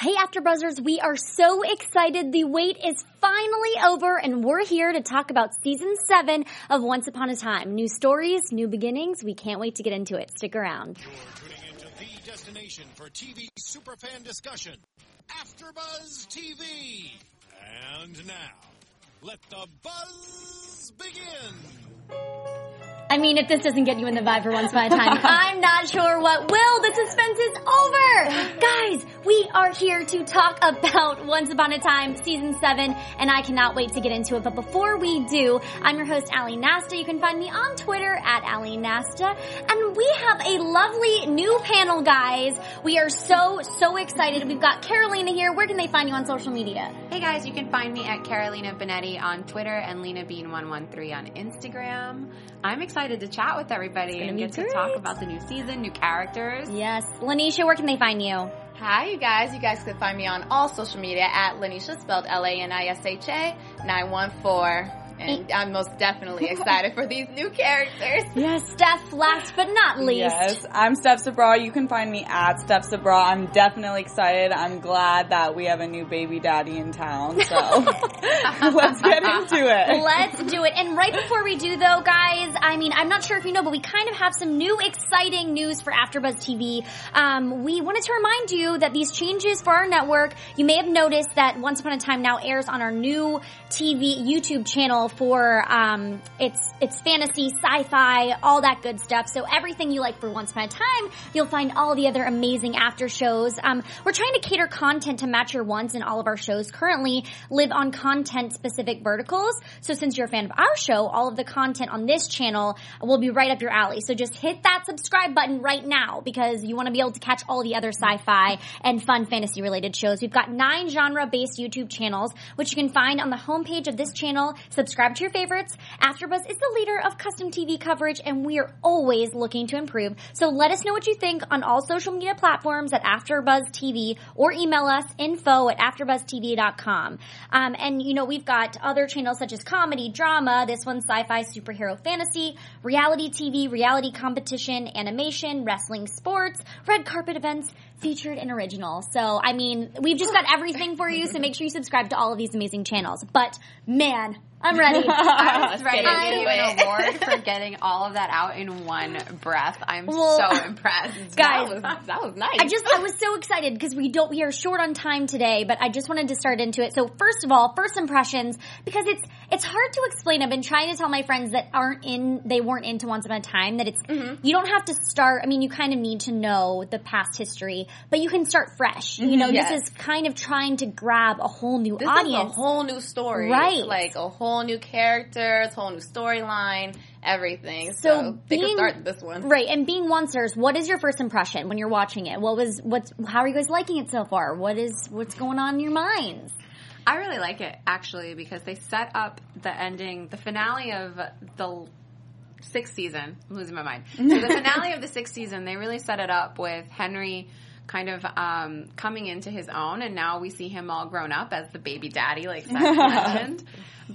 Hey Afterbuzzers, we are so excited. The wait is finally over and we're here to talk about season seven of Once Upon a Time. New stories, new beginnings. We can't wait to get into it. Stick around. You're tuning into the destination for TV superfan discussion, AfterBuzz TV. And now, let the buzz begin. I mean, if this doesn't get you in the vibe for once upon a time, I'm not sure what will. The suspense is over. Guys, we are here to talk about Once Upon a Time season seven, and I cannot wait to get into it. But before we do, I'm your host, Ally Nasta. You can find me on Twitter at Ally Nasta. And we have a lovely new panel, guys. We are so, so excited. We've got Carolina here. Where can they find you on social media? Hey guys, you can find me at Carolina Bonetti on Twitter and Lena Bean113 on Instagram. I'm excited to chat with everybody and be get to talk about the new season, new characters. Yes. Lanisha, where can they find you? Hi, you guys. You guys can find me on all social media at Lanisha, spelled L-A-N-I-S-H-A, 914. And I'm most definitely excited for these new characters. Yes, Steph, last but not least. Yes, I'm Steph Sabraw. You can find me at Steph Sabraw. I'm definitely excited. I'm glad that we have a new baby daddy in town. So let's get into it. Let's do it. And right before we do though, guys, I mean, I'm not sure if you know, but we kind of have some new exciting news for AfterBuzz TV. Um, we wanted to remind you that these changes for our network, you may have noticed that Once Upon a Time now airs on our new TV YouTube channel for, um, it's, it's fantasy, sci-fi, all that good stuff. So everything you like for Once Upon a Time, you'll find all the other amazing after shows. Um, we're trying to cater content to match your wants and all of our shows currently live on content specific verticals. So since you're a fan of our show, all of the content on this channel will be right up your alley. So just hit that subscribe button right now because you want to be able to catch all the other sci-fi and fun fantasy related shows. We've got nine genre based YouTube channels, which you can find on the homepage of this channel. Subscribe to your favorites. AfterBuzz is the leader of custom TV coverage and we are always looking to improve. So let us know what you think on all social media platforms at AfterBuzz TV or email us info at AfterBuzzTV.com. Um, and you know, we've got other channels such as comedy, drama, this one's sci-fi, superhero fantasy, reality TV, reality competition, animation, wrestling, sports, red carpet events, featured and original. So, I mean, we've just got everything for you, so make sure you subscribe to all of these amazing channels. But, man, I'm ready. I was ready get to give you an award for getting all of that out in one breath. I'm Well, so impressed. guys, That was, that was nice. I just I was so excited because we don't we are short on time today, but I just wanted to start into it. So first of all, first impressions because it's it's hard to explain. I've been trying to tell my friends that aren't in they weren't into Once Upon a Time that it's mm-hmm. you don't have to start. I mean, you kind of need to know the past history, but you can start fresh. You mm-hmm. know, Yes. this is kind of trying to grab a whole new this audience. is a whole new story. Right. Like a whole new characters, whole new storyline, everything. So So, they being- can start this one. Right, and being oncers, what is your first impression when you're watching it? What was what's how are you guys liking it so far? What is what's going on in your minds? I really like it actually because they set up the ending, the finale of the sixth season. I'm losing my mind. So the finale of the sixth season, they really set it up with Henry kind of um, coming into his own, and now we see him all grown up as the baby daddy, like Steph mentioned.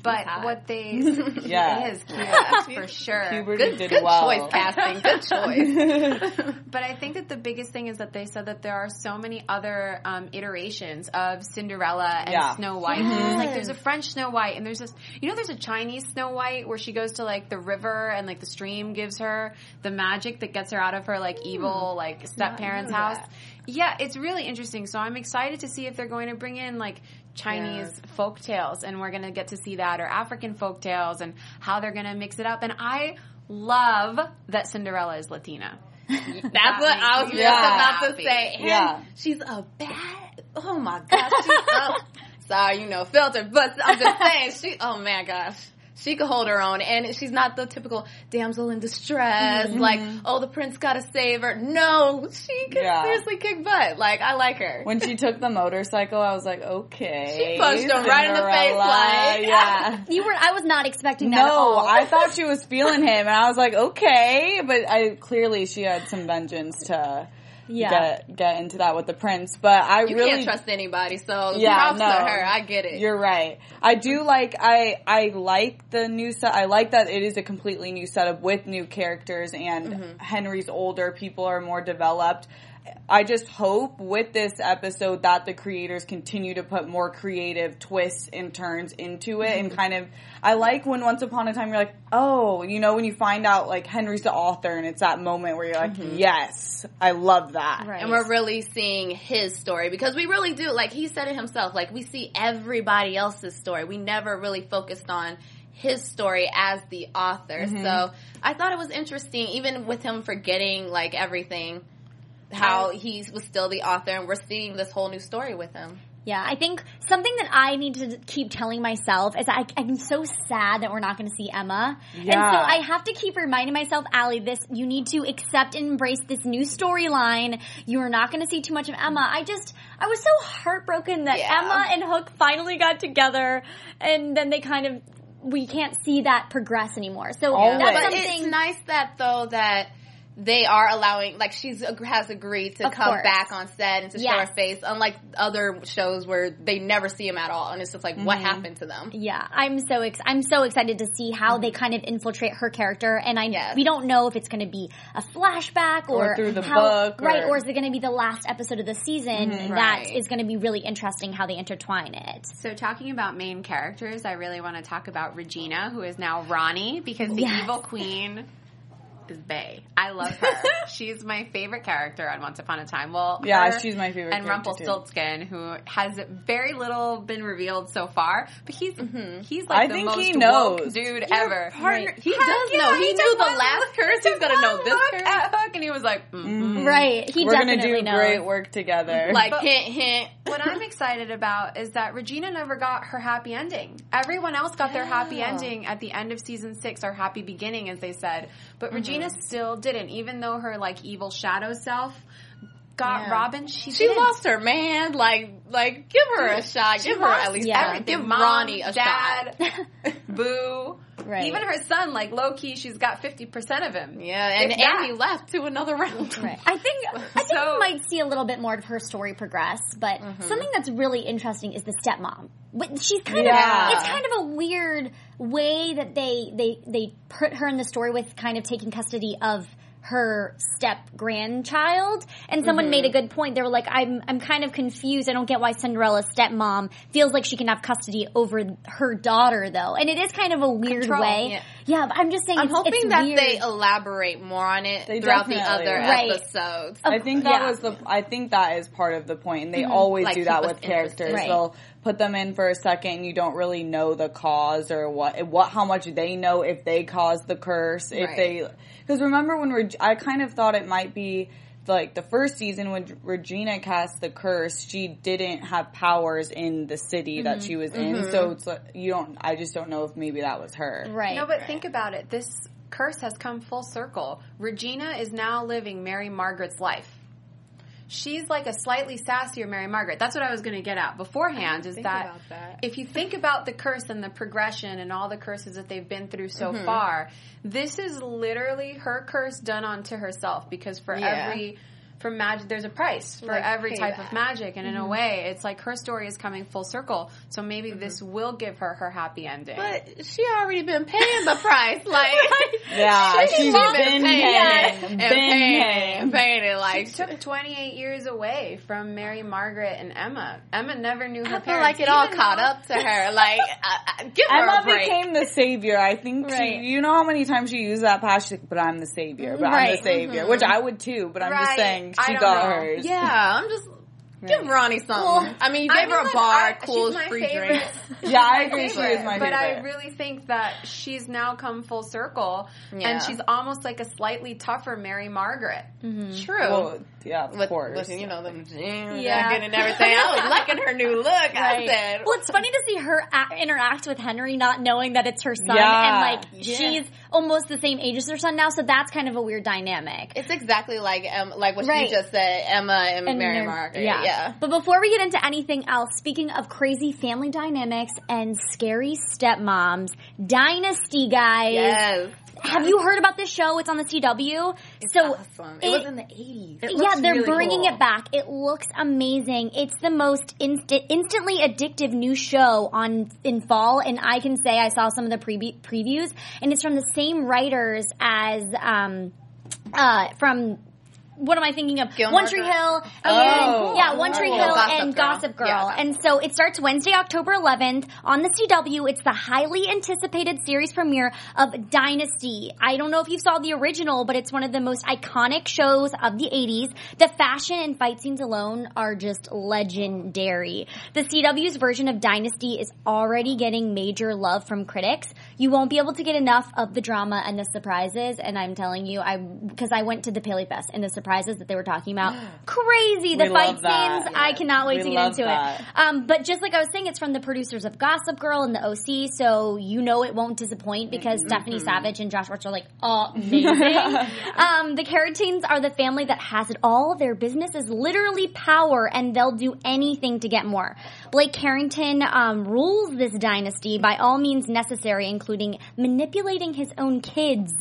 But what they Yeah. it is cute for sure. Puberty Good, did good well. choice casting. Good choice. But I think that the biggest thing is that they said that there are so many other um, iterations of Cinderella and Yeah. Snow White. There's like there's a French Snow White, and there's this you know there's a Chinese Snow White where she goes to like the river and like the stream gives her the magic that gets her out of her like evil like step parents' house. that. Yeah, it's really interesting. So I'm excited to see if they're going to bring in like Chinese Yes. folk tales, and we're going to get to see that, or African folk tales, and how they're going to mix it up. And I love that Cinderella is Latina. That's what I was just Yeah. about to say. And Yeah. she's a bad. Oh my gosh. She's oh, sorry, you know, filter, but I'm just saying she. Oh my gosh. She could hold her own, and she's not the typical damsel in distress. Mm-hmm. Like, oh, the prince gotta save her. No, she can Yeah. seriously kick butt. Like, I like her. When she took the motorcycle, I was like, okay. She punched him right in the face, like- yeah. You were I was not expecting that at No. I thought she was feeling him, and I was like, okay, but I clearly she had some vengeance to yeah. get get into that with the prince. But I you really can't trust anybody, so Yeah, props no. to her. I get it. You're right. I do like I I like the new set. I like that it is a completely new setup with new characters and Mm-hmm. Henry's older. People are more developed. I just hope with this episode that the creators continue to put more creative twists and turns into it and mm-hmm. kind of I like when once upon a time you're like, "Oh, you know when you find out like Henry's the author and it's that moment where you're like, mm-hmm. "Yes, I love that." Right. and we're really seeing his story because we really do like he said it himself like we see everybody else's story. We never really focused on his story as the author. Mm-hmm. So i thought it was interesting even with him forgetting like everything how uh-huh. he was still the author and we're seeing this whole new story with him Yeah, I think something that I need to keep telling myself is I, I'm so sad that we're not going to see Emma. And so I have to keep reminding myself, Ally, this, you need to accept and embrace this new storyline. You are not going to see too much of Emma. I just, I was so heartbroken that Yeah. Emma and Hook finally got together and then they kind of, we can't see that progress anymore. So Always. that's something. it's nice that though that they are allowing like she's has agreed to Of come course. back on set and to show her face unlike other shows where they never see him at all and it's just like what mm-hmm. happened to them Yeah, I'm so ex- I'm so excited to see how they kind of infiltrate her character, and I Yes. we don't know if it's going to be a flashback or, Or through the how, book, right? or- Or is it going to be the last episode of the season? Mm-hmm. That Right. is going to be really interesting how they intertwine it. So talking about main characters, I really want to talk about Regina, who is now Ronnie, because the Yes. evil queen is Bay. I love her. she's my favorite character on Once Upon a Time. Well, Yeah, her she's my favorite And character, too. Rumpelstiltskin, who has very little been revealed so far, but he's mm-hmm. he's I like the think most he woke knows. dude ever. partner- he Heck does know. He took knew the one last curse. He's gonna know this look curse. at Hook, and he was like, mm Right? He We're gonna definitely do knows. great work together. like But- hint hint what I'm excited about is that Regina never got her happy ending. Everyone else got their happy ending at the end of season six, or happy beginning, as they said. But Regina still didn't, even though her like evil shadow self got Yeah. Robin. She she didn't. lost her man like like give her a shot She give her at least Yeah. everything. give Mom, Ronnie a dad, shot Boo. Right. Even her son, like low key, she's got fifty percent of him. yeah and If that. and he left to another round Right. I think I think So- we might see a little bit more of her story progress, but Mm-hmm. something that's really interesting is the stepmom. But She's kind Yeah. of it's kind of a weird way that they they they put her in the story with kind of taking custody of her step grandchild and someone made a Mm-hmm. good point they were like i'm i'm kind of confused i don't get why cinderella's stepmom feels like she can have custody over her daughter though and it is kind of a weird Control, way yeah. yeah, but i'm just saying I'm it's, hoping it's that weird. they elaborate more on it They throughout the other. Right. episodes. I think that Yeah. was the. I think that is part of the point, and they always Like, do that with characters. interested. Right. They'll put them in for a second, and you don't really know the cause or what, what, how much they know if they caused the curse, if Right. they. Because remember when Reg- I kind of thought it might be like the first season when Regina cast the curse, she didn't have powers in the city that she mm-hmm. was in, mm-hmm. so it's like, you don't. I just don't know if maybe that was her. right No, but think about it. This curse has come full circle. Regina is now living Mary Margaret's life. She's like a slightly sassier Mary Margaret. That's what I was going to get at beforehand. Is that, that. if you think about the curse and the progression and all the curses that they've been through so Mm-hmm. far, this is literally her curse done onto herself. Because for Yeah. every for magic, there's a price for Like every type of magic, and in Mm-hmm. a way, it's like her story is coming full circle. So maybe mm-hmm. this will give her her happy ending. But she already been paying the price. Like Yeah, she's she's been been paying paying, it and been paying it paying. and paying it. Like took 28 years away from Mary Margaret and Emma. Emma never knew her I feel parents. like it all caught up to her. Like I, I, uh, uh, give her Emma a break. became the savior. I think Right. she, you know how many times she used that pass. But I'm the savior. But I'm the savior, mm-hmm. which I would too. But I'm just saying I she don't got know. hers. Yeah, I'm just give Ronnie something. Well, I mean, you I her a bar, I- cool she's my free favorite. drinks. Yeah, I my agree. She favorite, is my but I really think that she's now come full circle, Yeah. and she's almost like a slightly tougher Mary Margaret. Mm-hmm. True. Well, yeah, of with, course. with, you know them jeans Yeah. and everything. I was liking her new look. I said, Well, it's funny to see her a- interact with Henry, not knowing that it's her son, Yeah. and like Yeah. she's almost the same age as her son now. So that's kind of a weird dynamic. it's exactly like um, like what Right. she just said, Emma and, And Mary they're- Margaret. Yeah. But before we get into anything else, speaking of crazy family dynamics and scary stepmoms, Dynasty guys. Yes. Have you heard about this show? It's on the CW. so awesome. It, was in the 80s. yeah, they're really bringing cool. it back. It looks amazing. It's the most instant, instantly addictive new show on in fall, and I can say I saw some of the pre- previews, and it's from the same writers as um, uh, from what am I thinking of? Gilmore One Tree Girls. Hill. Oh, and, Oh, yeah, One Tree. Hill Gossip and Girl. Gossip Girl. Yeah, and so it starts Wednesday, October 11th on the CW. It's the highly anticipated series premiere of Dynasty. I don't know if you saw the original, but it's one of the most iconic shows of the 80s. The fashion and fight scenes alone are just legendary. The CW's version of Dynasty is already getting major love from critics. You won't be able to get enough of the drama and the surprises, and I'm telling you, I because I went to the Paley Fest and the surprises that they were talking about, crazy. The We fight love that. scenes, I cannot wait We to get into that. it. Um, but just like I was saying, it's from the producers of Gossip Girl and the OC, so you know it won't disappoint because Mm-hmm. Stephanie Savage and Josh Schwartz are like amazing. um, the Carradines are the family that has it all. Their business is literally power, and they'll do anything to get more. Blake Carrington um, rules this dynasty by all means necessary, including manipulating his own kids.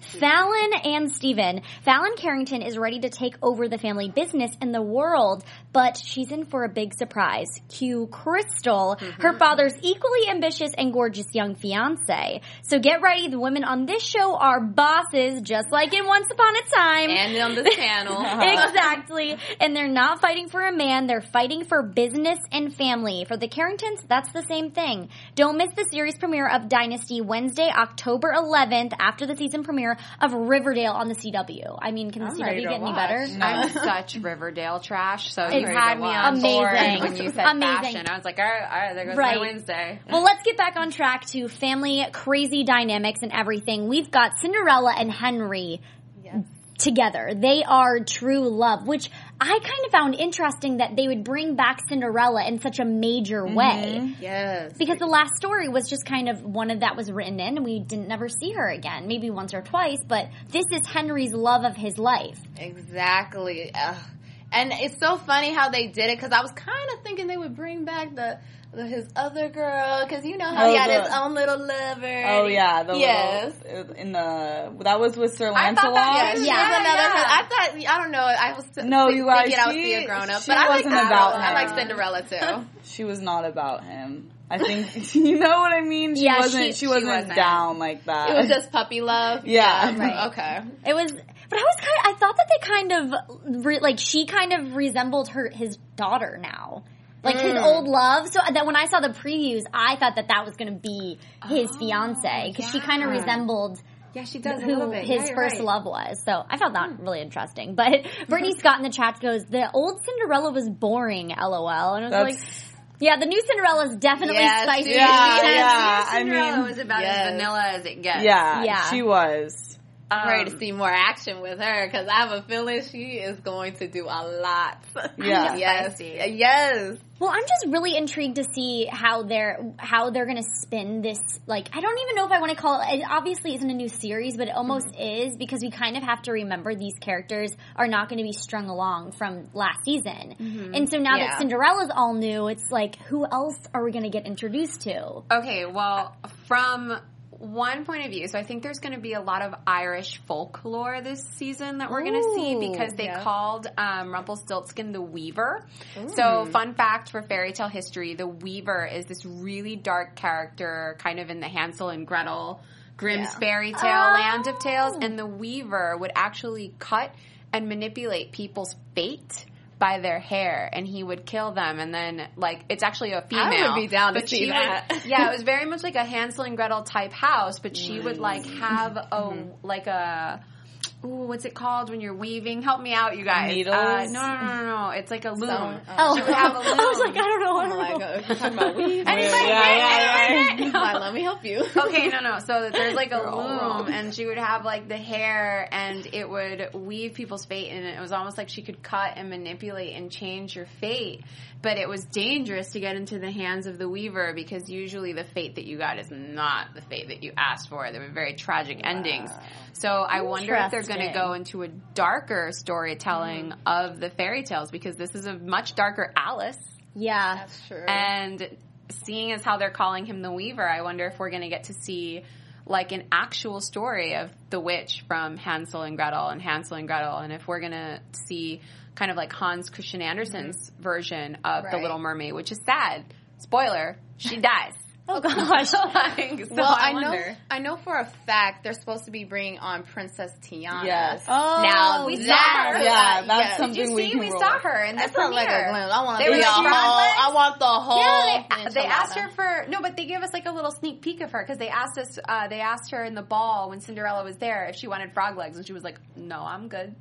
Fallon and Steven. Fallon Carrington is ready to take over the family business and the world, but she's in for a big surprise. Cue Cristal, mm-hmm. her father's equally ambitious and gorgeous young fiance. So get ready, the women on this show are bosses, just like in Once Upon a Time. And on this channel. exactly. And they're not fighting for a man, they're fighting for business and family. For the Carringtons, that's the same thing. Don't miss the series premiere of Dynasty Wednesday, October 11th, after the season premiere of Riverdale on the CW. I mean, can the I'm CW ready get any better? No. I'm such Riverdale trash, so you had me on board amazing. when you said Amazing. fashion. I was like, all right, all right, there goes Right. my Wednesday. Well, let's get back on track to family crazy dynamics and everything. We've got Cinderella and Henry together. They are true love, which I kind of found interesting that they would bring back Cinderella in such a major mm-hmm. way. Yes. Because the last story was just kind of one of that was written in and we didn't never see her again. Maybe once or twice, but this is Henry's love of his life. Exactly. Ugh. And it's so funny how they did it because I was kind of thinking they would bring back the, the his other girl because you know how Oh, he had the- his own little lover. Oh yeah, the yes. little, in the that was with Sir I thought Lancelot. that- Yeah, she Yeah, another. yeah. I thought I don't know. I was No, th- you guys, thinking I would she- see a grown up, but I wasn't that. about I like. Cinderella too. She was not about him. I think you know what I mean. She Yeah, wasn't. she- She, she wasn't, wasn't. down like that. It was just puppy love. Yeah. Right. Okay. It was, but I was kind I thought that they kind of, re, like, she kind of resembled her, his daughter now. Like his mm. old love. So that when I saw the previews, I thought that that was going to be his oh, fiance. Cause she kind of resembled Yeah, she does a who little bit. his Yeah, first right. love was. So I found that hmm. really interesting. But Brittany mm-hmm. Scott in the chat goes, the old Cinderella was boring, lol. And I was That's- like, yeah, the new Cinderella is definitely Yes, spicy. dude. Yeah, She has- yeah. I Cinderella mean, was about yes. as vanilla as it gets. yeah, Yeah. she was. I'm ready to Um, see more action with her because I have a feeling she is going to do a lot. Yeah. yes. Spicy. Yes. Well, I'm just really intrigued to see how they're how they're going to spin this. Like, I don't even know if I want to call it. It obviously isn't a new series, but it almost is because we kind of have to remember these characters are not going to be strung along from last season. And so now Yeah. that Cinderella's all new, it's like, who else are we going to get introduced to? Okay, well, from one point of view, so I think there's going to be a lot of Irish folklore this season that we're going to see because they yeah. called um, Rumpelstiltskin the Weaver. So, fun fact for fairy tale history: the Weaver is this really dark character, kind of in the Hansel and Gretel Grimm's Yeah. fairy tale land of tales, and the Weaver would actually cut and manipulate people's fate. By their hair, and he would kill them, and then like it's actually a female. I would be down to but see she would- that. yeah, it was very much like a Hansel and Gretel type house, but she would like have a like a ooh, what's it called when you're weaving? Help me out, you guys. Needles? Uh, no, no, no, no, no. It's like a loom. Stone. Oh, She would have a loom. I was like, I don't know. I Oh don't my know. god. You're talking about weave. Anybody Yeah, get- yeah, yeah, anybody get? Fine, let me help you. Okay, no, no. So there's like a You're loom, and she would have like the hair, and it would weave people's fate, and it was almost like she could cut and manipulate and change your fate. But it was dangerous to get into the hands of the weaver because usually the fate that you got is not the fate that you asked for. There were very tragic endings. So I wonder if they're going to go into a darker storytelling Mm-hmm. of the fairy tales because this is a much darker Alice. Yeah. That's true. And seeing as how they're calling him the Weaver, I wonder if we're going to get to see like an actual story of the witch from Hansel and Gretel and Hansel and Gretel, and if we're going to see kind of like Hans Christian Andersen's mm-hmm. version of The Little Mermaid, which is sad. Spoiler, she dies. Oh gosh. like, so well, I, I, know. I know for a fact they're supposed to be bringing on Princess Tiana. Yes. Oh, Now we that- saw her. Yeah, that's yes. something Did you we see? can We roll saw her in the That felt like a glimpse. I want They to see a whole. front I want the whole. Yeah, they, they asked her for no, but they gave us like a little sneak peek of her because they asked us. Uh, they asked her in the ball when Cinderella was there if she wanted frog legs, and she was like, "No, I'm good."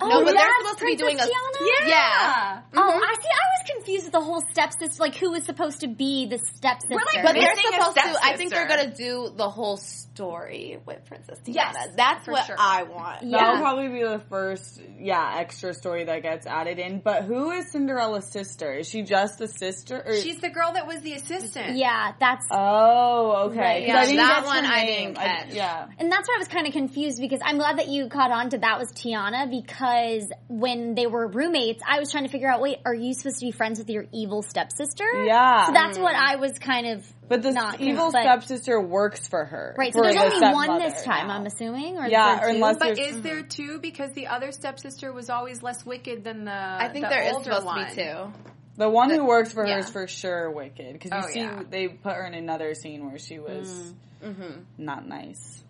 Oh, No, but they're that's supposed to be Princess doing a- Tiana? Yeah. Oh, I see. I was confused with the whole stepsister. Like, who is supposed to be the stepsister? Like, But they're supposed to. I think they're gonna do the whole story with Princess Tiana. Yes, that's what sure. I want. Yeah. That'll probably be the first, yeah, extra story that gets added in. But who is Cinderella's sister? Is she just the sister? Or, She's the girl that was the assistant. yeah, that's. oh, okay. Right. 'Cause Yeah, I didn't that catch one I didn't catch. yeah. And that's why I was kind of confused because I'm glad that you caught on to that was Tiana because when they were roommates, I was trying to figure out, wait, are you supposed to be friends with your evil stepsister? Yeah. So that's what I was kind of But the not evil but- stepsister works for her. Right, so for there's the only one this time, now. I'm assuming, or is Yeah, there or two? unless But there's- is there two? Because the other stepsister was always less wicked than the. I think the there is older supposed one. to be two. The one who works for her is for sure wicked because you Oh, see yeah. they put her in another scene where she was Mm-hmm. not nice.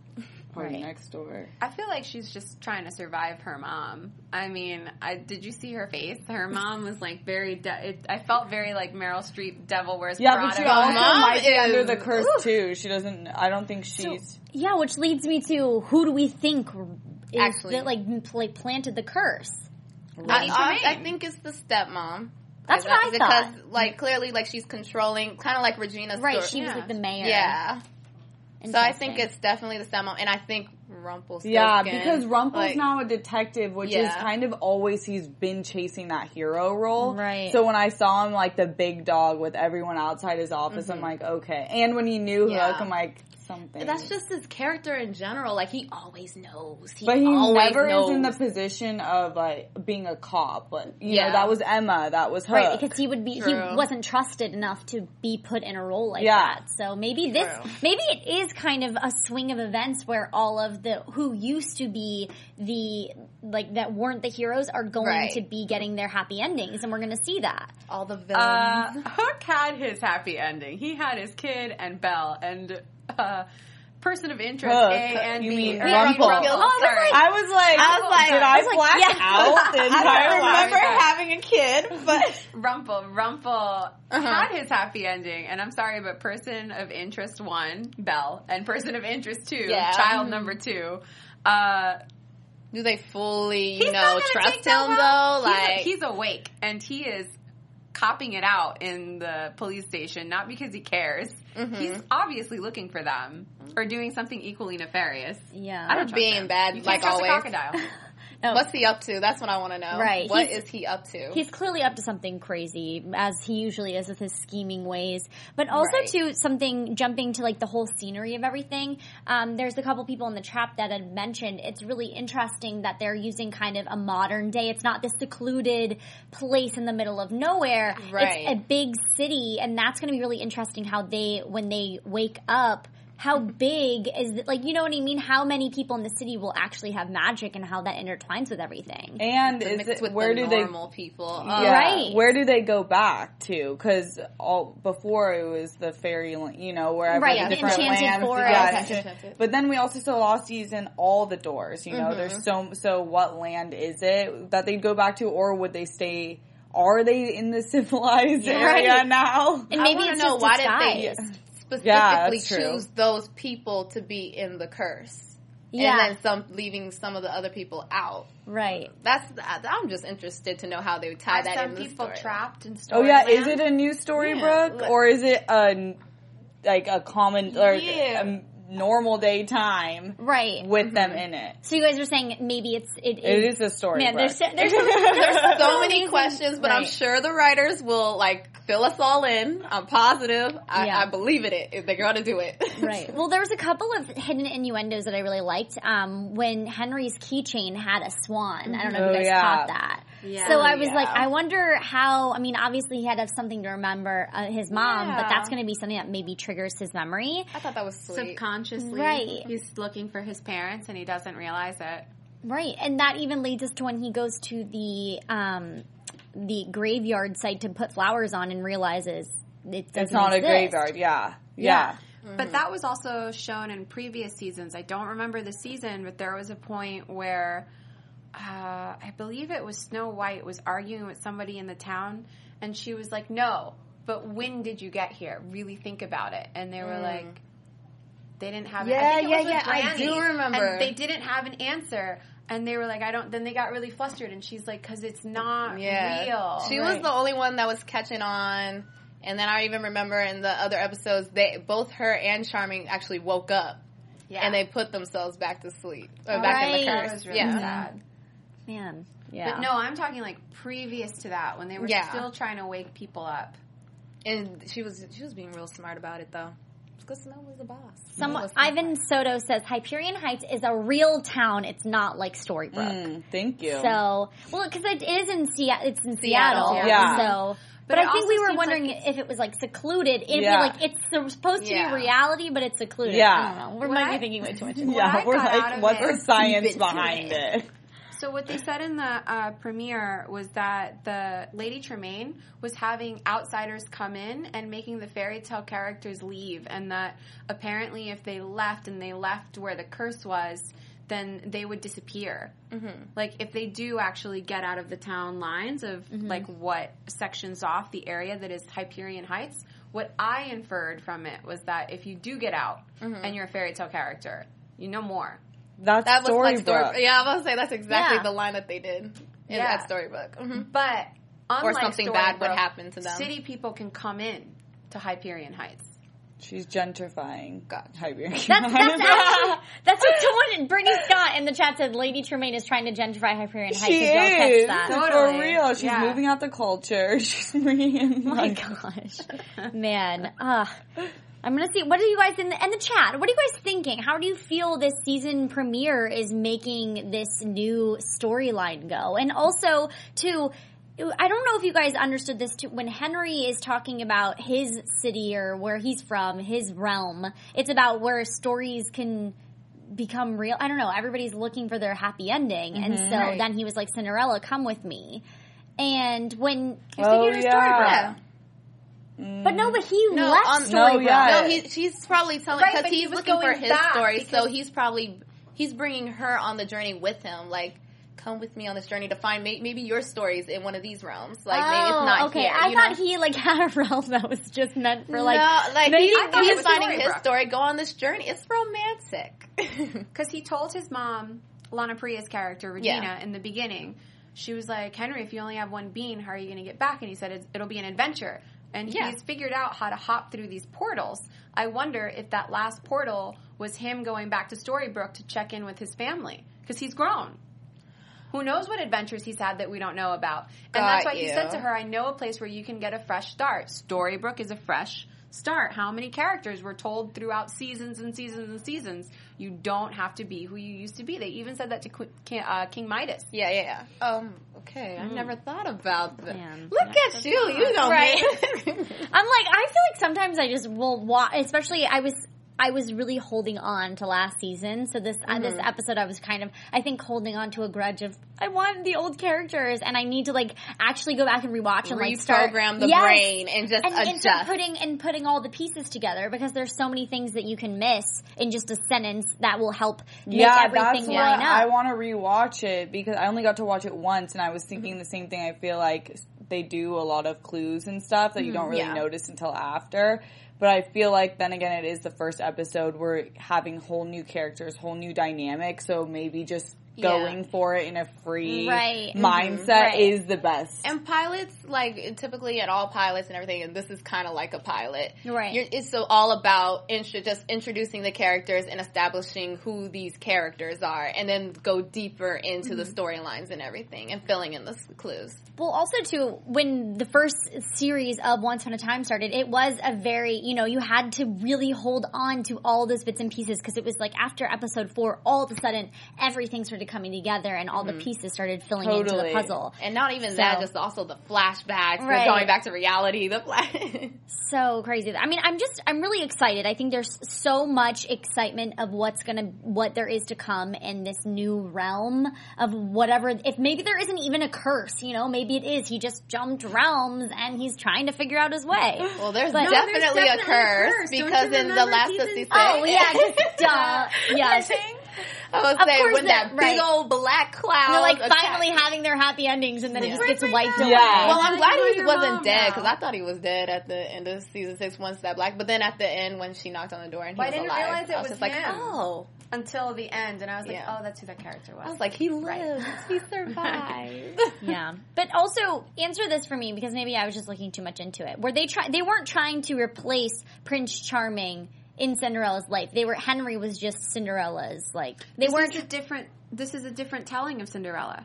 Party Right. next door. I feel like she's just trying to survive her mom. I mean, I, did you see her face? Her mom was like very. De- it, I felt very like Meryl Streep, Devil Wears Yeah, Prada. but she also might be under the curse oof. too. She doesn't. I don't think she's. Yeah, which leads me to who do we think is Actually. that like m- like planted the curse? I, Needs I, a I name. think it's the stepmom. That's what I because, thought. like, clearly, like she's controlling, kind of like Regina's Right, story. she was like the mayor. Yeah. So I think it's definitely the stepmom, and I think Rumpelstiltskin. Yeah, because Rumpel's like, now a detective, which is kind of always he's been chasing that hero role. Right. So when I saw him like the big dog with everyone outside his office, I'm like, okay. And when he knew Mm-hmm. Yeah. Hook, I'm like, something. That's just his character in general. Like he always knows. He But he always never knows. is in the position of like being a cop. But you Yeah. know, that was Emma. That was her. Right, because he would be True. he wasn't trusted enough to be put in a role like Yeah. that. So maybe this True. maybe it is kind of a swing of events where all of the who used to be the like that weren't the heroes are going Right. to be getting their happy endings and we're going to see that. all the villains. Uh, Hook had his happy ending. He had his kid and Belle and uh, person of interest Hook. A and You B. mean or Rumpel. Rumpel. Oh. I was like, I was like- did I I, was like, black yeah. out the I don't remember remember having a kid, but Rumple, Rumple Uh-huh. had his happy ending, and I'm sorry, but person of interest one, Belle, and person of interest two, Yeah. child number two. Uh, Do they fully, you not know, gonna trust him help. though? He's, Like, he's awake, and he is copping it out in the police station, not because he cares. Mm-hmm. He's obviously looking for them or doing something equally nefarious. Yeah. I don't Or being him. bad, You like can't trust a always. crocodile. No. what's he up to? That's what I want to know. Right. What He's- is he up to? He's clearly up to something crazy, as he usually is with his scheming ways. But also Right. to something jumping to like the whole scenery of everything. Um, there's a couple people in the trap that had mentioned it's really interesting that they're using kind of a modern day. It's not this secluded place in the middle of nowhere. Right. It's a big city, and that's going to be really interesting how they when they wake up. How big is it? Like, you know what I mean? How many people in the city will actually have magic and how that intertwines with everything? and To is mix it, with where the do they normal people? Oh, Yeah. Right. Where do they go back to? Because all before it was the fairy, you know, wherever Right, the the different enchanted lands. forest. Yeah, Okay, enchanted. But then we also saw last season all the doors. You know, Mm-hmm. there's so so. What land is it that they'd go back to, or would they stay? Are they in the civilized Yeah. area Right. now? And I maybe want it's to know why disguised. did they specifically Yeah, that's true. choose those people to be in the curse? Yeah. And then some leaving some of the other people out. Right. That's I'm just interested to know how they would tie Are that some in the people story. trapped in story. Oh yeah, is it a new story, Yeah, Brooke, or is it a like a common or Yeah. a normal day time Right. with them in it? So you guys are saying maybe it's it It is, is a story. man. There's there's, there's so many questions, but I'm sure the writers will like fill us all in. I'm positive. I, Yeah. I believe in it. If they're going to do it, Right. Well, there was a couple of hidden innuendos that I really liked. Um, when Henry's keychain had a swan. I don't know if Oh, you guys yeah. caught that. Yeah. So I was Yeah. like, I wonder how. I mean, obviously he had to have something to remember uh, his mom, but that's going to be something that maybe triggers his memory. I thought that was sweet. subconsciously Right. he's looking for his parents and he doesn't realize it. Right, and that even leads us to when he goes to the um, the graveyard site to put flowers on and realizes it doesn't It's not a graveyard. Yeah. Yeah. But that was also shown in previous seasons. I don't remember the season, but there was a point where uh, I believe it was Snow White was arguing with somebody in the town, and she was like, "No, but when did you get here? Really think about it." And they were like, "They didn't have." Yeah, I think it yeah, yeah, I do remember. And they didn't have an answer. And they were like, I don't. Then they got really flustered, and she's like, "Cause it's not Yeah. real." She was the only one that was catching on. And then I even remember in the other episodes, they both her and Charming actually woke up yeah. and they put themselves back to sleep, or back in Right. the That curse. was really yeah. sad. Man, yeah. But no, I'm talking like previous to that when they were Yeah. still trying to wake people up. And she was she was being real smart about it though. Because Snow was the boss. Someone, was the Ivan Soto says Hyperion Heights is a real town. It's not like Storybrooke. Mm, thank you. So, well, because it is in Seattle. It's in Seattle, Seattle. yeah. So, but, But I think we were wondering like if it was like secluded. If Yeah. like it's supposed to Yeah. be reality, but it's secluded. Yeah. I don't know. We're What might I- be thinking way too much. What yeah, I we're got out like, of what's the science behind it. it? So what they said in the uh, premiere was that the Lady Tremaine was having outsiders come in and making the fairy tale characters leave, and that apparently if they left and they left where the curse was, then they would disappear. Mm-hmm. Like if they do actually get out of the town lines of like what sections off the area that is Hyperion Heights. What I inferred from it was that if you do get out and you're a fairy tale character, you know more. That's That was like Storybrooke. story. Yeah, I was about to say that's exactly Yeah. the line that they did in Yeah. that storybook. hmm But unlike something bad would happen to them. City people can come in to Hyperion Heights. She's gentrifying. Gotcha. Hyperion. That's that's actually, that's what someone Brittany Scott in the chat said. Lady Tremaine is trying to gentrify Hyperion Heights. she if y'all catch is that. for real. She's Yeah. moving out the culture. She's bringing in Oh my like gosh, man. Uh, I'm gonna see. What are you guys in the, in the chat? What are you guys thinking? How do you feel this season premiere is making this new storyline go? And also, too, I don't know if you guys understood this too. When Henry is talking about his city or where he's from, his realm, it's about where stories can become real. I don't know. Everybody's looking for their happy ending, and mm-hmm. so Right. then he was like, "Cinderella, come with me." And when Oh, speaking of yeah. Storybrooke, but no, but he No, left um, no, yeah. No, he, he's probably telling Right, because but he he's was looking for his story, so he's probably he's bringing her on the journey with him. Like, come with me on this journey to find may, maybe your stories in one of these realms. Like, maybe it's Oh, not okay. here. I you thought know? he like had a realm that was just meant for like. no, like maybe- he, I he's was finding his Storybrooke. story. Go on this journey. It's romantic. Because he told his mom, Lana Parrilla's character, Regina, Yeah. in the beginning, she was like, Henry, if you only have one bean, how are you going to get back? And he said, it's, it'll be an adventure. And Yeah. he's figured out how to hop through these portals. I wonder if that last portal was him going back to Storybrooke to check in with his family. Because he's grown. Who knows what adventures he's had that we don't know about? And that's Got why he said to her, I know a place where you can get a fresh start. Storybrooke is a fresh start. How many characters were told throughout seasons and seasons and seasons? You don't have to be who you used to be. They even said that to Qu- King, uh, King Midas. yeah, yeah, yeah. Um. Okay, I never thought about that. Man. Look at you. You know Right. I'm like, I feel like sometimes I just will watch. Especially, I was. I was really holding on to last season, so this uh, this mm-hmm. episode I was kind of I think holding on to a grudge of I want the old characters and I need to like actually go back and rewatch and like start Reprogram the Yes. brain and just and, and adjust. start putting and putting all the pieces together because there's so many things that you can miss in just a sentence that will help make yeah, everything that's line what up. I want to rewatch it because I only got to watch it once, and I was thinking mm-hmm. the same thing. I feel like they do a lot of clues and stuff that you don't mm-hmm. really yeah. notice until after. But I feel like then again, it is the first episode. We're having whole new characters, whole new dynamic. So maybe just Yeah. going for it in a free Right. Mhm. mindset Right. is the best. And pilots, like typically at all pilots and everything, and this is kind of like a pilot. Right. You're, it's so all about intro, just introducing the characters and establishing who these characters are, and then go deeper into the storylines and everything, and filling in the clues. Well, also too, when the first series of Once Upon a Time started, it was a very, you know, you had to really hold on to all those bits and pieces because it was like after episode four, all of a sudden everything started started coming together and all the mm-hmm. pieces started filling into the puzzle. And not even So- that, just also the flashbacks, Right. the going back to reality, the flash. so crazy. I mean, I'm just, I'm really excited. I think there's so much excitement of what's gonna, what there is to come in this new realm of whatever, if maybe there isn't even a curse, you know, maybe it is. He just jumped realms and he's trying to figure out his way. well, there's But- No, definitely, there's a definitely a curse curse. Because in the last season of Oh yeah, just duh. Yes. I would Of say course when that that- right. big old black cloud, They're like attacked- finally having their happy endings and then it just gets wiped away. Yeah. Well, I'm glad Enjoy he wasn't dead because I thought he was dead at the end of season six once that black. But then at the end when she knocked on the door and he Well, I didn't alive, realize it I was, was just like, him. oh, Until the end, and I was like, Yeah. oh, that's who that character was. I was like, he lived, he survived. Yeah. But also answer this for me because maybe I was just looking too much into it. Were they try they weren't trying to replace Prince Charming in Cinderella's life. They were Henry was just Cinderella's like they this weren't is a different. This is a different telling of Cinderella.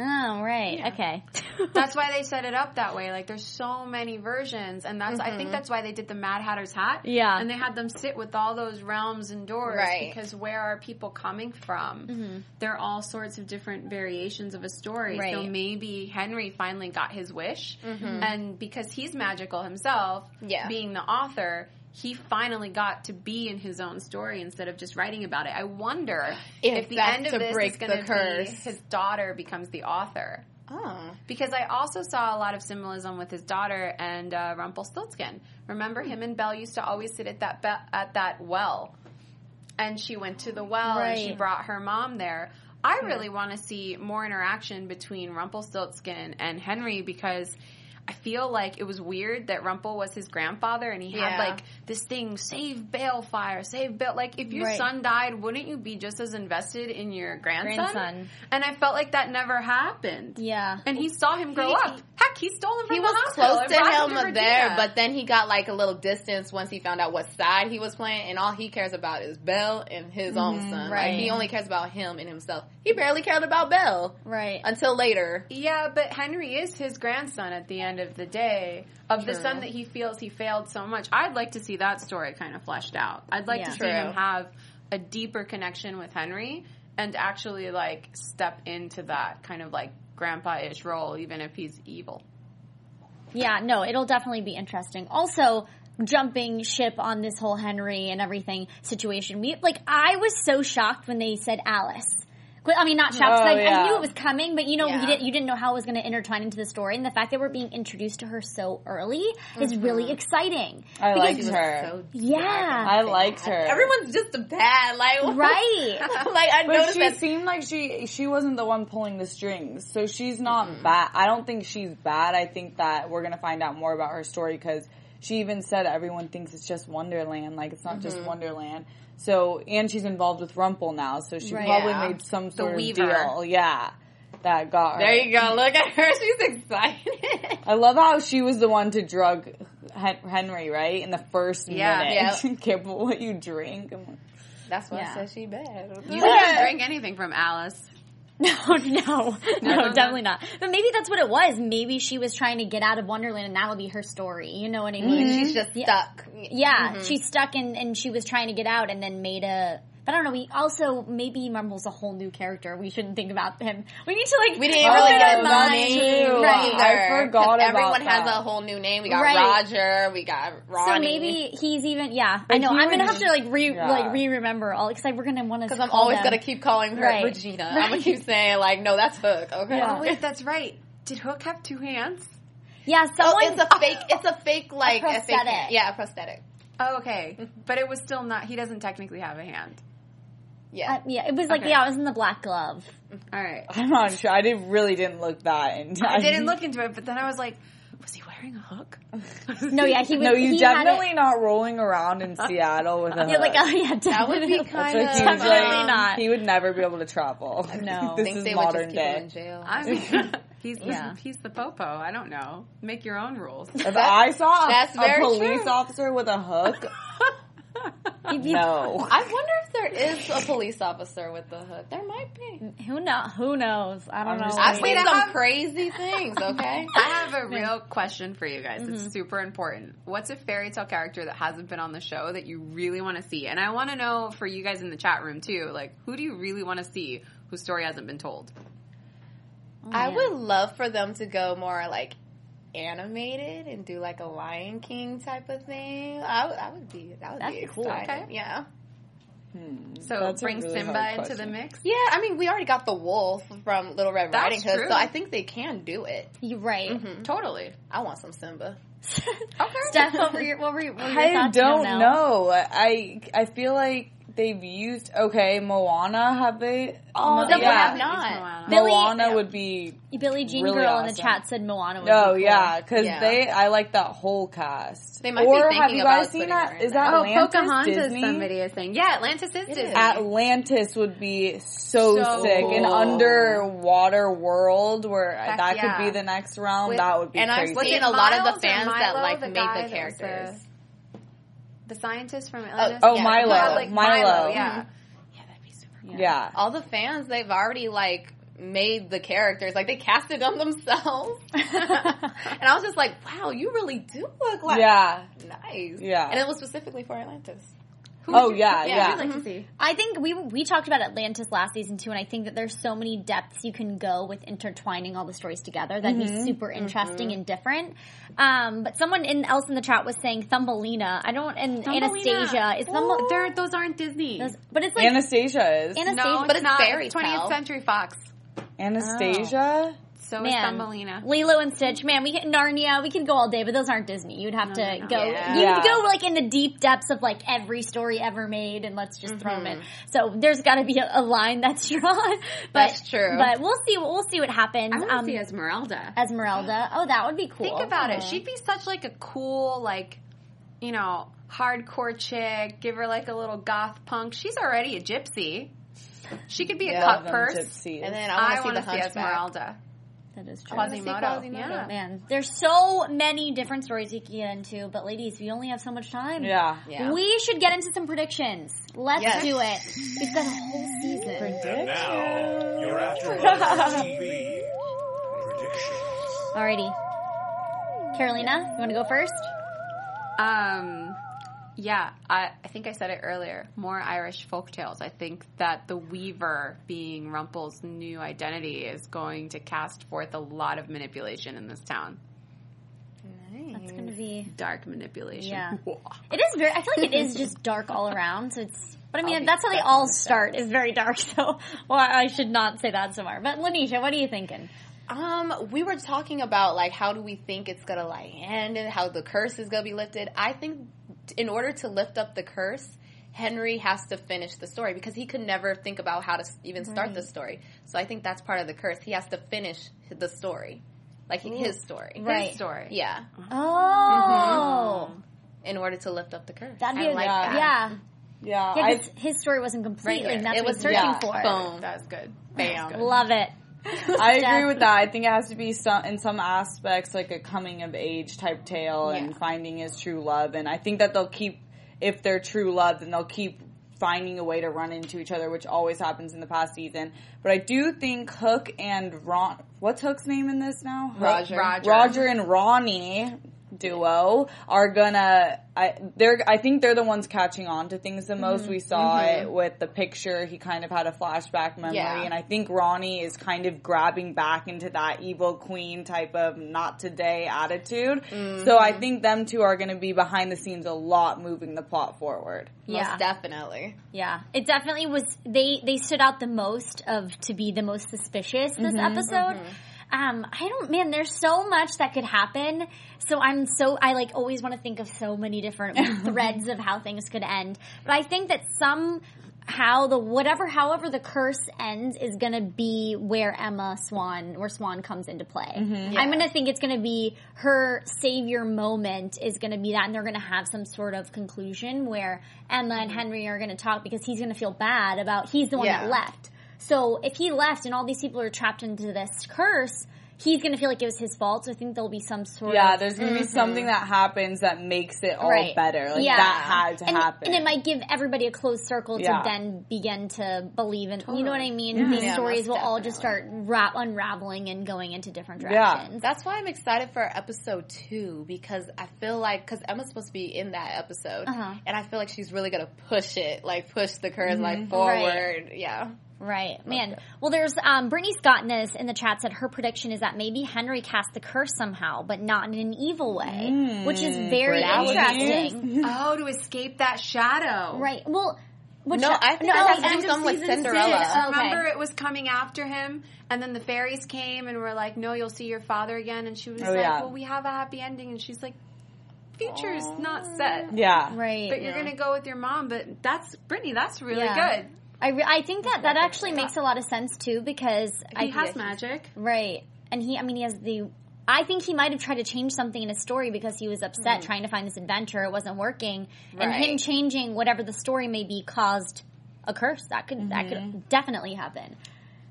Oh, right. Okay. That's why they set it up that way. Like there's so many versions, and that's I Mm-hmm. think that's why they did the Mad Hatter's hat. Yeah. and they had them sit with all those realms and doors, Right. Because where are people coming from? There are all sorts of different variations of a story. So maybe Henry finally got his wish, and because he's magical himself, Yeah. being the author. He finally got to be in his own story instead of just writing about it. I wonder If if, the end of this break is going the to be his daughter becomes the author oh, because I also saw a lot of symbolism with his daughter and uh, Rumpelstiltskin. Remember, him and Belle used to always sit at that be- at that well, and she went to the well and she brought her mom there. I really want to see more interaction between Rumpelstiltskin and Henry because. I feel like it was weird that Rumple was his grandfather and he had like this thing, save Baelfire, save Bale. Like, if your Right. son died, wouldn't you be just as invested in your grandson? Grandson. And I felt like that never happened. Yeah. And he saw him grow He- up. Heck, he stole him from he the hospital. He was close to him there, but then he got like a little distance once he found out what side he was playing, and all he cares about is Belle and his own mm-hmm, son. right. Like he only cares about him and himself. He barely cared about Belle Right. until later. yeah, but Henry is his grandson at the end of the day. Of the son that he feels he failed so much, I'd like to see that story kind of fleshed out. I'd like Yeah. to see True. him have a deeper connection with Henry and actually like step into that kind of like grandpa-ish role, even if he's evil. Yeah, no, it'll definitely be interesting. Also, jumping ship on this whole Henry and everything situation. We like I was so shocked when they said Alice. I mean, not shocked. 'cause Oh, I, I knew it was coming, but you know, Yeah. you didn't you didn't know how it was going to intertwine into the story, and the fact that we're being introduced to her so early is really exciting. I Because- liked her. So Yeah, I liked her. everyone's just a bad. Like right. like I But noticed she that. seemed like she she wasn't the one pulling the strings, so she's not Mm-hmm. bad. I don't think she's bad. I think that we're gonna find out more about her story because she even said everyone thinks it's just Wonderland, like it's not Mm-hmm. just Wonderland. So and she's involved with Rumple now, so she Right. probably Yeah. made some sort of Weaver. deal. Yeah, that got her. There you go. Look at her. She's excited. I love how she was the one to drug Henry, right? In the first Yeah. minute. Careful what you drink. I'm like, That's why Yeah. I said she bad. You didn't drink anything from Alice. No, no, no, definitely not. But maybe that's what it was. Maybe she was trying to get out of Wonderland, and that'll be her story. You know what I mean? Mm-hmm. She's just stuck. Yeah, mm-hmm. she's stuck and and she was trying to get out and then made a. But I don't know. We also maybe Mumble's a whole new character. We shouldn't think about him. We need to like. We didn't really get that's his name. Right. I forgot 'Cause about Everyone has a whole new name. We got Right. Roger. We got Ronnie. So maybe he's even. Yeah, I know. I'm gonna have to like re Yeah. like re remember all because we're gonna want to. because I'm always gonna keep calling her Right. Regina. I'm gonna keep saying like, no, that's Hook. Okay. Yeah. Oh wait, that's right. Did Hook have two hands? Yeah, Oh, it's a fake. It's a fake like A fake prosthetic. hand. Yeah, a prosthetic. Oh, okay, but it was still not. He doesn't technically have a hand. Yeah. uh, yeah, it was like Okay. yeah, it was in the black glove. All right. I'm not sure. I didn't, really didn't look that into. I didn't look into it, but then I was like, was he wearing a hook? No, yeah, he was. No, he's he had definitely it- not rolling around in Seattle with a. Yeah, like hook. oh yeah, That would be definitely. kind That's of a huge, Definitely like, not. He would never be able to travel. No. this think is they would modern just keep him day. in jail. I mean, he's Yeah. he's the popo. I don't know. Make your own rules. If I saw a, That's a very police true. officer with a hook, If you- no. I wonder if there is a police officer with the hood. There might be. Who know? Who knows? I don't I'm know. just I've seen some have- crazy things. Okay. I have a real question for you guys. It's mm-hmm. super important. What's a fairy tale character that hasn't been on the show that you really want to see? And I want to know for you guys in the chat room too. Like, who do you really want to see? whose story hasn't been told. I oh, yeah. would love for them to go more like animated and do like a Lion King type of thing. I, would- be that would That'd be be cool. exciting. Okay. Yeah. So That's a bring really Simba into the mix. Yeah, I mean, we already got the wolf from Little Red That's Riding Hood, true. so I think they can do it. You're right. Mm-hmm. Totally. I want some Simba. Okay. Steph, what were your, what were your, what were your I thoughts? Don't know. I I feel like they've used okay Moana. Have they? Oh, no, they yeah. have not. Billy- Moana would be. Billy Jean Really Girl in the chat said Moana would Oh be cool. yeah, because Yeah. they. I like that whole cast. They might be have thinking you guys about seen putting her that? Is that. that Oh, Atlantis Pocahontas, Disney? somebody is saying. Yeah, Atlantis is Disney. is. Atlantis would be so, So sick. An underwater world where Heck that yeah. could be the next realm. With- that would be and I'm crazy. seeing a lot of the Miles or fans that, like, the made the that was characters. The, the scientist from oh, Atlantis. oh, yeah. Milo. Yeah, like Milo. Yeah. Mm-hmm. Yeah, that'd be super cool. yeah. All the fans, they've already like made the characters, like they casted them themselves. and I was just like, wow, you really do look like Yeah. nice. Yeah. And it was specifically for Atlantis. Oh yeah, yeah, yeah. I'd like to see. I think we we talked about Atlantis last season too, and I think that there's so many depths you can go with intertwining all the stories together. That'd Mm-hmm. be super interesting and different. Um, but someone in, else in the chat was saying Thumbelina. I don't and Anastasia is Thumble, They're, those aren't Disney. but it's like Anastasia is. Anastasia. no, But it's it's not. fairy 20th tale. Century Fox. Anastasia. So is Man, Thumbelina. Lilo and Stitch, man, we can Narnia, we can go all day, but those aren't Disney. You'd have to no. go, Yeah. you'd Yeah. go like in the deep depths of like every story ever made, and let's just throw them in. Mm-hmm. So there's got to be a, a line that's drawn. But, That's true. But we'll see. We'll see what happens. I want to Um, see Esmeralda. Esmeralda. Oh, that would be cool. Think about it. She'd be such like a cool, like, you know, hardcore chick. Give her like a little goth punk. She's already a gypsy. She could be a Yeah. cut Love purse. gypsies. And then I I want to see the to see hunchback. Esmeralda. That is true. Quasimodo. Quasimodo. Yeah. Man, there's so many different stories you can get into, but ladies, we only have so much time. yeah. Yeah. We should get into some predictions. Let's Yes. do it. We've got a whole season. And now, your AfterBuzz TV predictions. Alrighty. Carolina, you want to go first? Um, yeah, I, I think I said it earlier. More Irish folk tales. I think that the Weaver being Rumpel's new identity is going to cast forth a lot of manipulation in this town. That's going to be. Dark manipulation. Yeah. It is very. I feel like it is just dark all around. So it's. But I mean, that's how they all start. Is very dark. So, well, I should not say that so far. But Lanisha, what are you thinking? Um, we were talking about like how do we think it's gonna like end and how the curse is gonna be lifted. I think in order to lift up the curse, Henry has to finish the story because he could never think about how to even start the story. So I think that's part of the curse. He has to finish the story, like his story. Right. His story. Yeah, Oh, mm-hmm. in order to lift up the curse. that'd be I a like yeah. that. Yeah, Yeah. yeah. His story wasn't complete. Right Like that's here. It what was- he's searching yeah. for. Boom. That's good. Bam. Love it. I agree with that. I think it has to be some in some aspects like a coming of age type tale and finding his true love. And I think that they'll keep if they're true love, then they'll keep finding a way to run into each other, which always happens in the past season. But I do think Hook and Ron, what's Hook's name in this now? Hook? Roger. Roger. Roger and Ronnie duo are gonna I they're I think they're the ones catching on to things the most. We saw it with the picture. He kind of had a flashback memory Yeah. and I think Ronnie is kind of grabbing back into that evil queen type of not today attitude. So I think them two are gonna be behind the scenes a lot moving the plot forward. Yeah. Most definitely. Yeah, it definitely was. They they stood out the most of to be the most suspicious this mm-hmm. episode. Um, I don't, man. There's so much that could happen. So I'm so I like always want to think of so many different threads of how things could end. But I think that some how the whatever however the curse ends is gonna be where Emma Swan where Swan comes into play. I'm gonna think it's gonna be her savior moment is gonna be that and they're gonna have some sort of conclusion where Emma and Henry are gonna talk because he's gonna feel bad about he's the one that left. So if he left and all these people are trapped into this curse, he's gonna feel like it was his fault. So I think there'll be some sort Yeah, of there's gonna be something that happens that makes it all Right. better. Like Yeah. that had to and, happen. and it might give everybody a closed circle Yeah. to then begin to believe in. You know what I mean? These Yeah, stories will most all just start ra- unraveling and going into different Yeah. directions. That's why I'm excited for episode two because I feel like because Emma's supposed to be in that episode, Uh-huh. and I feel like she's really gonna push it, like push the curse like Right. forward. Yeah, Right, man. Well, there's um, Brittany Scott in this in the chat said her prediction is that maybe Henry cast the curse somehow, but not in an evil way, which is very that would be interesting. oh, to escape that shadow. right. Well, which No, I think no, it has to do something with Cinderella. six. Okay. Remember, it was coming after him, and then the fairies came and were like, "No, you'll see your father again." And she was Oh, like, yeah. "Well, we have a happy ending." And she's like, "Future's not set, Yeah. Right. but you're gonna go with your mom." But that's Brittany. That's really Yeah. good. I, re- I think that that actually makes a lot of sense too because I He has magic. right, and he I mean he has the. I think he might have tried to change something in his story because he was upset mm. trying to find this adventure. It wasn't working, and him changing whatever the story may be caused a curse. That could that could mm-hmm. definitely happen.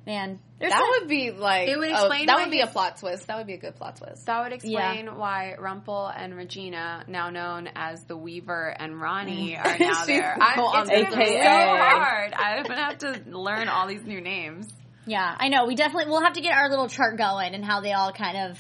Man, there's That some- would be like It would oh, explain that would be a plot twist. That would be a good plot twist. That would explain why Rumpel and Regina, now known as the Weaver and Ronnie, are now there. I, so it's gonna be so hard. I'm gonna have to learn all these new names. Yeah, I know. We definitely we'll have to get our little chart going and how they all kind of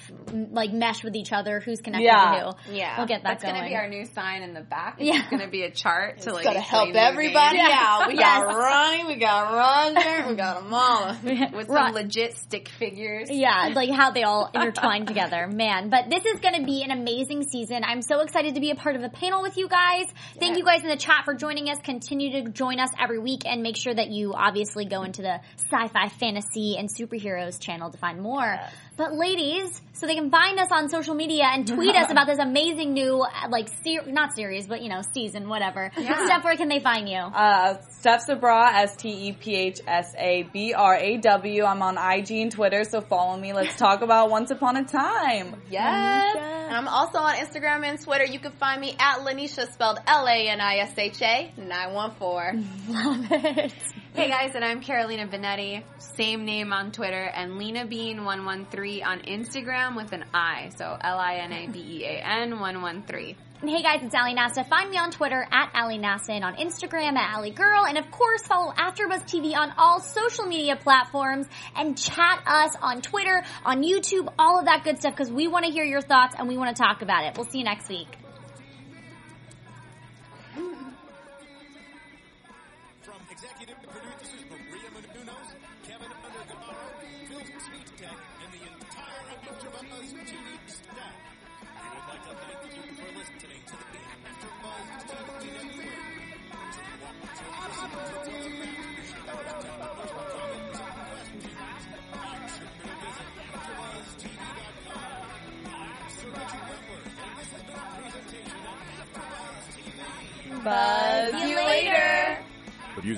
like mesh with each other. Who's connected Yeah. to who? Yeah. we'll get that That's going. gonna be our new sign in the back. It's Yeah. gonna be a chart to like Gotta help everybody names. out. We Yes. got Ronnie, we got Roger, we got Amala. with Right. some legit stick figures. Yeah, like how they all intertwine together. Man, but this is going to be an amazing season. I'm so excited to be a part of the panel with you guys. Thank you guys in the chat for joining us. Continue to join us every week and make sure that you obviously go into the sci-fi, fantasy, and superheroes channel to find more. But ladies, so they can find us on social media and tweet us about this amazing new, uh, like, ser- not series, but you know, season, whatever. Steph, where can they find you? Uh, Steph Sabraw, S T E P H S A B R A W. I'm on IG and Twitter, so follow me. Let's talk about Once Upon a Time. Yes. And I'm also on Instagram and Twitter. You can find me at Lanisha, spelled L-A-N-I-S-H-A, 914. Love it. Hey guys, and I'm Carolina Bonetti. Same name on Twitter, and Lena Bean one one three on Instagram with an I. So L I N A B E A N one one three. And hey guys, it's Ally Nasta. Find me on Twitter at Ally Nasta and on Instagram at Ali Girl. And of course, follow AfterBuzz TV on all social media platforms and chat us on Twitter, on YouTube, all of that good stuff because we want to hear your thoughts and we want to talk about it. We'll see you next week.